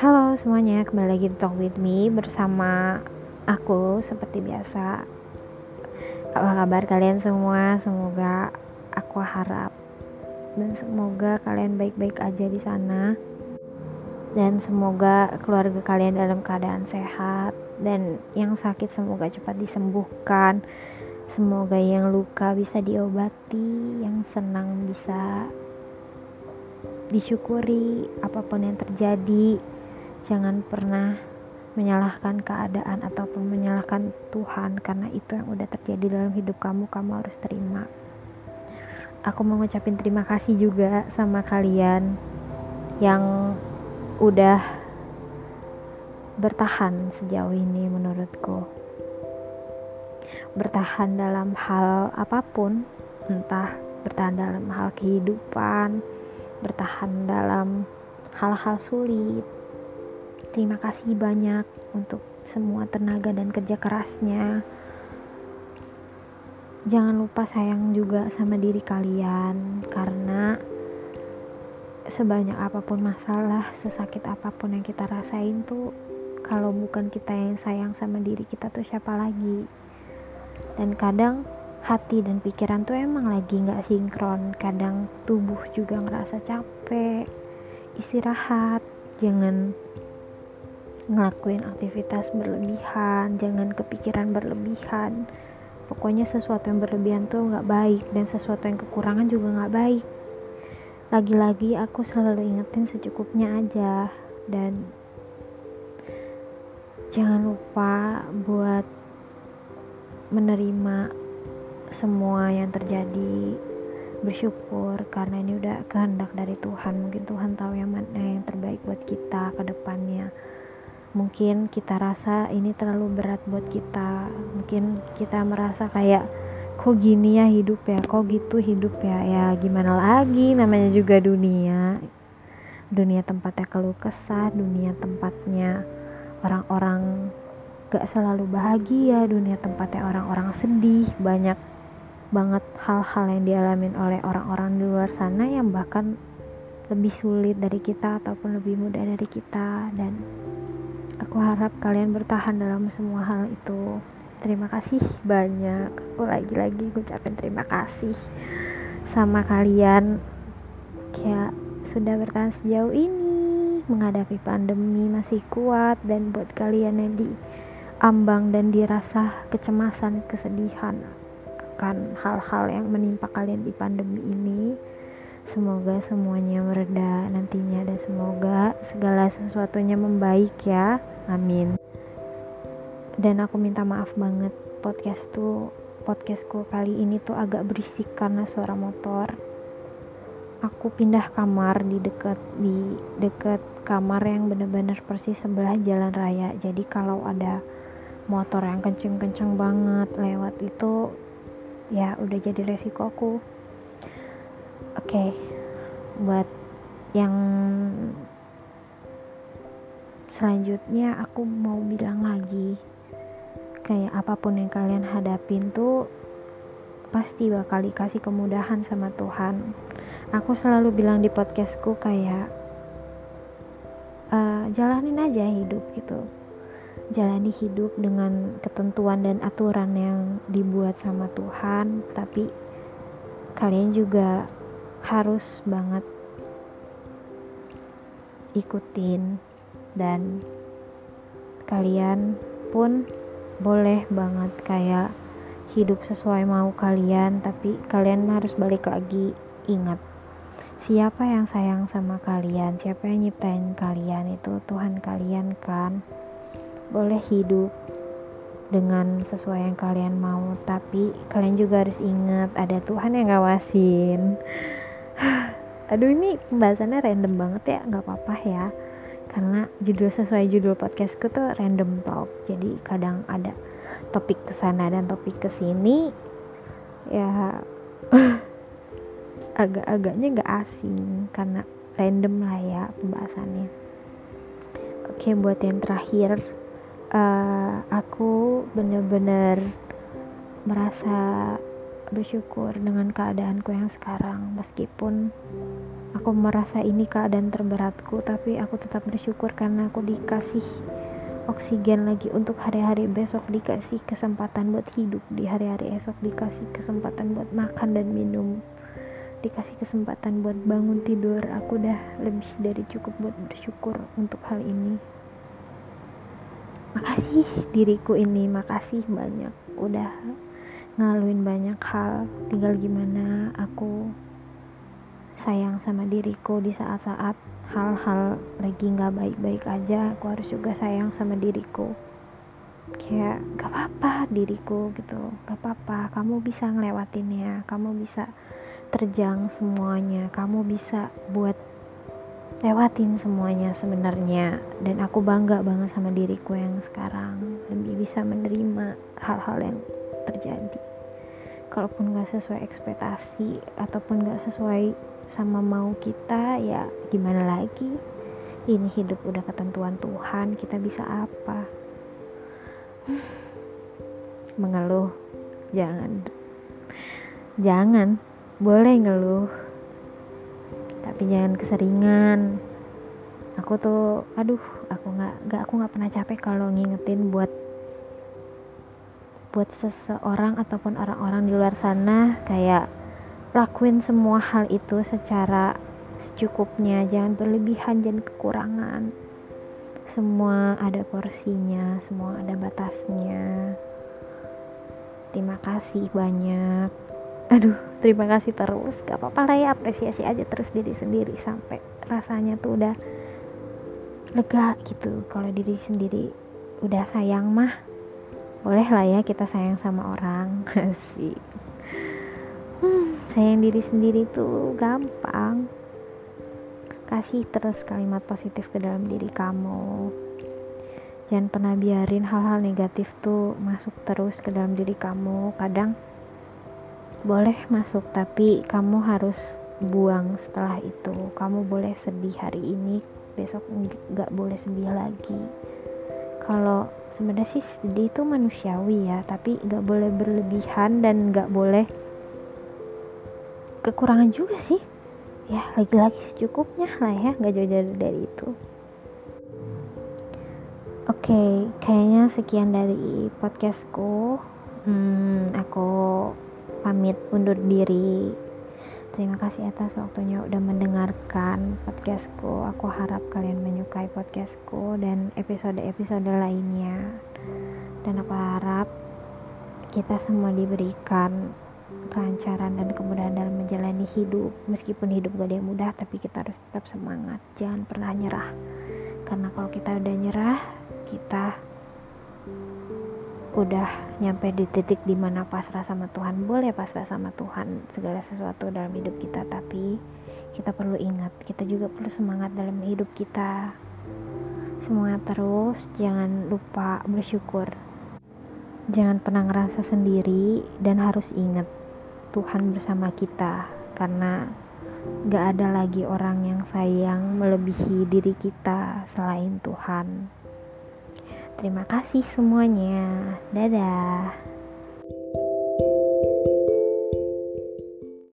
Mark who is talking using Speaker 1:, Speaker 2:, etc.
Speaker 1: Halo semuanya, kembali lagi di Talk With Me bersama aku seperti biasa. Apa kabar kalian semua? Semoga aku harap dan semoga kalian baik-baik aja di sana. Dan semoga keluarga kalian dalam keadaan sehat. Dan yang sakit semoga cepat disembuhkan semoga yang luka bisa diobati yang senang bisa disyukuri apa pun yang terjadi. Jangan pernah menyalahkan keadaan ataupun menyalahkan Tuhan karena itu yang udah terjadi dalam hidup kamu kamu harus terima. Aku mau ngucapin terima kasih juga sama kalian yang udah bertahan sejauh ini menurutku bertahan dalam hal apa pun entah bertahan dalam hal kehidupan bertahan dalam hal-hal sulit Terima kasih banyak untuk semua tenaga dan kerja kerasnya. Jangan lupa sayang juga sama diri kalian, karena sebanyak apa pun masalah, sesakit apa pun yang kita rasain tuh, kalau bukan kita yang sayang sama diri kita tuh siapa lagi? Dan kadang hati dan pikiran tuh emang lagi nggak sinkron. Kadang tubuh juga ngerasa capek, istirahat. Jangan ngelakuin aktivitas berlebihan jangan kepikiran berlebihan pokoknya sesuatu yang berlebihan tuh nggak baik dan sesuatu yang kekurangan juga nggak baik lagi-lagi aku selalu ingetin secukupnya aja dan jangan lupa buat menerima semua yang terjadi bersyukur karena ini udah kehendak dari Tuhan. Mungkin Tuhan tahu yang mana yang terbaik buat kita ke depannya. Mungkin kita rasa ini terlalu berat buat kita. Mungkin kita merasa kayak kok gini ya hidup ya? Kok gitu hidup ya? Ya gimana lagi? Namanya juga dunia. Dunia tempatnya keluh kesah dunia tempatnya orang-orang gak selalu bahagia dunia tempatnya orang-orang sedih banyak banget hal-hal yang dialamin oleh orang-orang di luar sana yang bahkan lebih sulit dari kita ataupun lebih mudah dari kita dan Aku harap kalian bertahan dalam semua hal itu. Terima kasih banyak. Aku lagi-lagi ngucapin terima kasih sama kalian kayak sudah bertahan sejauh ini menghadapi pandemi masih kuat dan buat kalian yang di ambang dan dirasa kecemasan, kesedihan akan hal-hal yang menimpa kalian di pandemi ini Semoga semuanya mereda nantinya dan semoga segala sesuatunya membaik ya. Amin. Dan aku minta maaf banget podcast tuh podcastku kali ini tuh agak berisik karena suara motor. Aku pindah kamar di dekat di dekat kamar yang bener-bener persis sebelah jalan raya. Jadi kalau ada motor yang kenceng-kenceng banget lewat itu ya udah jadi resiko aku oke okay. buat yang selanjutnya aku mau bilang lagi kayak apa pun yang kalian hadapin tuh pasti bakal dikasih kemudahan sama Tuhan aku selalu bilang di podcastku kayak uh, jalanin aja hidup gitu jalani hidup dengan ketentuan dan aturan yang dibuat sama Tuhan tapi kalian juga harus banget ikutin dan kalian pun boleh banget kayak hidup sesuai mau kalian tapi kalian harus balik lagi ingat siapa yang sayang sama kalian siapa yang nyiptain kalian itu Tuhan kalian kan boleh hidup dengan sesuai yang kalian mau. Tapi kalian juga harus ingat ada Tuhan yang ngawasin. Aduh ini pembahasannya random banget ya. Nggak apa-apa ya. Karena judul sesuai judul podcastku tuh random talk. Jadi kadang ada topik ke sana dan topik ke sini ya agak-agaknya nggak asing karena random lah ya pembahasannya. Oke buat yang terakhir uh, aku bener-bener merasa bersyukur dengan keadaanku yang sekarang. Meskipun aku merasa ini keadaan terberatku tapi aku tetap bersyukur karena aku dikasih oksigen lagi untuk hari-hari besok dikasih kesempatan buat hidup di hari-hari esok dikasih kesempatan buat makan dan minum dikasih kesempatan buat bangun tidur. Aku udah lebih dari cukup buat bersyukur untuk hal ini makasih diriku ini makasih banyak. Udah ngaluin banyak hal. Tinggal gimana aku sayang sama diriku di saat-saat hal-hal lagi nggak baik-baik aja aku harus juga sayang sama diriku. Kayak gak apa-apa diriku gitu. Gak apa-apa kamu bisa ngelewatinnya kamu bisa terjang semuanya kamu bisa buat lewatin semuanya sebenarnya. Dan aku bangga banget sama diriku yang sekarang. Lebih bisa menerima hal-hal yang terjadi. Kalaupun gak sesuai ekspektasi ataupun gak sesuai sama mau kita ya gimana lagi? Ini hidup udah ketentuan Tuhan kita bisa apa? Mengeluh jangan. Jangan. Boleh ngeluh tapi jangan keseringan. Aku tuh aduh aku nggak nggak aku nggak pernah capek kalau ngingetin buat buat seseorang ataupun orang-orang di luar sana kayak lakuin semua hal itu secara secukupnya. Jangan berlebihan jangan kekurangan. Semua ada porsinya semua ada batasnya. Terima kasih banyak aduh terima kasih terus. Gak apa-apa lah ya apresiasi aja terus diri sendiri sampai rasanya tuh udah lega gitu. Kalau diri sendiri udah sayang mah boleh lah ya kita sayang sama orang. Sih hmm, sayang diri sendiri tuh gampang. Kasih terus kalimat positif ke dalam diri kamu. Jangan pernah biarin hal-hal negatif tuh masuk terus ke dalam diri kamu. Kadang boleh masuk tapi kamu harus buang setelah itu. Kamu boleh sedih hari ini besok nggak boleh sedih lagi. Kalau sebenarnya sih sedih itu manusiawi ya tapi nggak boleh berlebihan dan nggak boleh kekurangan juga sih. Ya lagi-lagi secukupnya lah ya nggak jauh-jauh dari itu. Oke okay, kayaknya sekian dari podcastku. Hmm, aku pamit undur diri. Terima kasih atas waktunya udah mendengarkan podcastku. Aku harap kalian menyukai podcastku dan episode-episode lainnya. Dan aku harap kita semua diberikan kelancaran dan kemudahan dalam menjalani hidup. Meskipun hidup gak ada yang mudah tapi kita harus tetap semangat. Jangan pernah nyerah. Karena kalau kita udah nyerah kita udah nyampe di titik di mana pasrah sama Tuhan boleh pasrah sama Tuhan segala sesuatu dalam hidup kita tapi kita perlu ingat kita juga perlu semangat dalam hidup kita. Semangat terus jangan lupa bersyukur. Jangan pernah ngerasa sendiri dan harus ingat Tuhan bersama kita karena gak ada lagi orang yang sayang melebihi diri kita selain Tuhan Terima kasih semuanya. Dadah.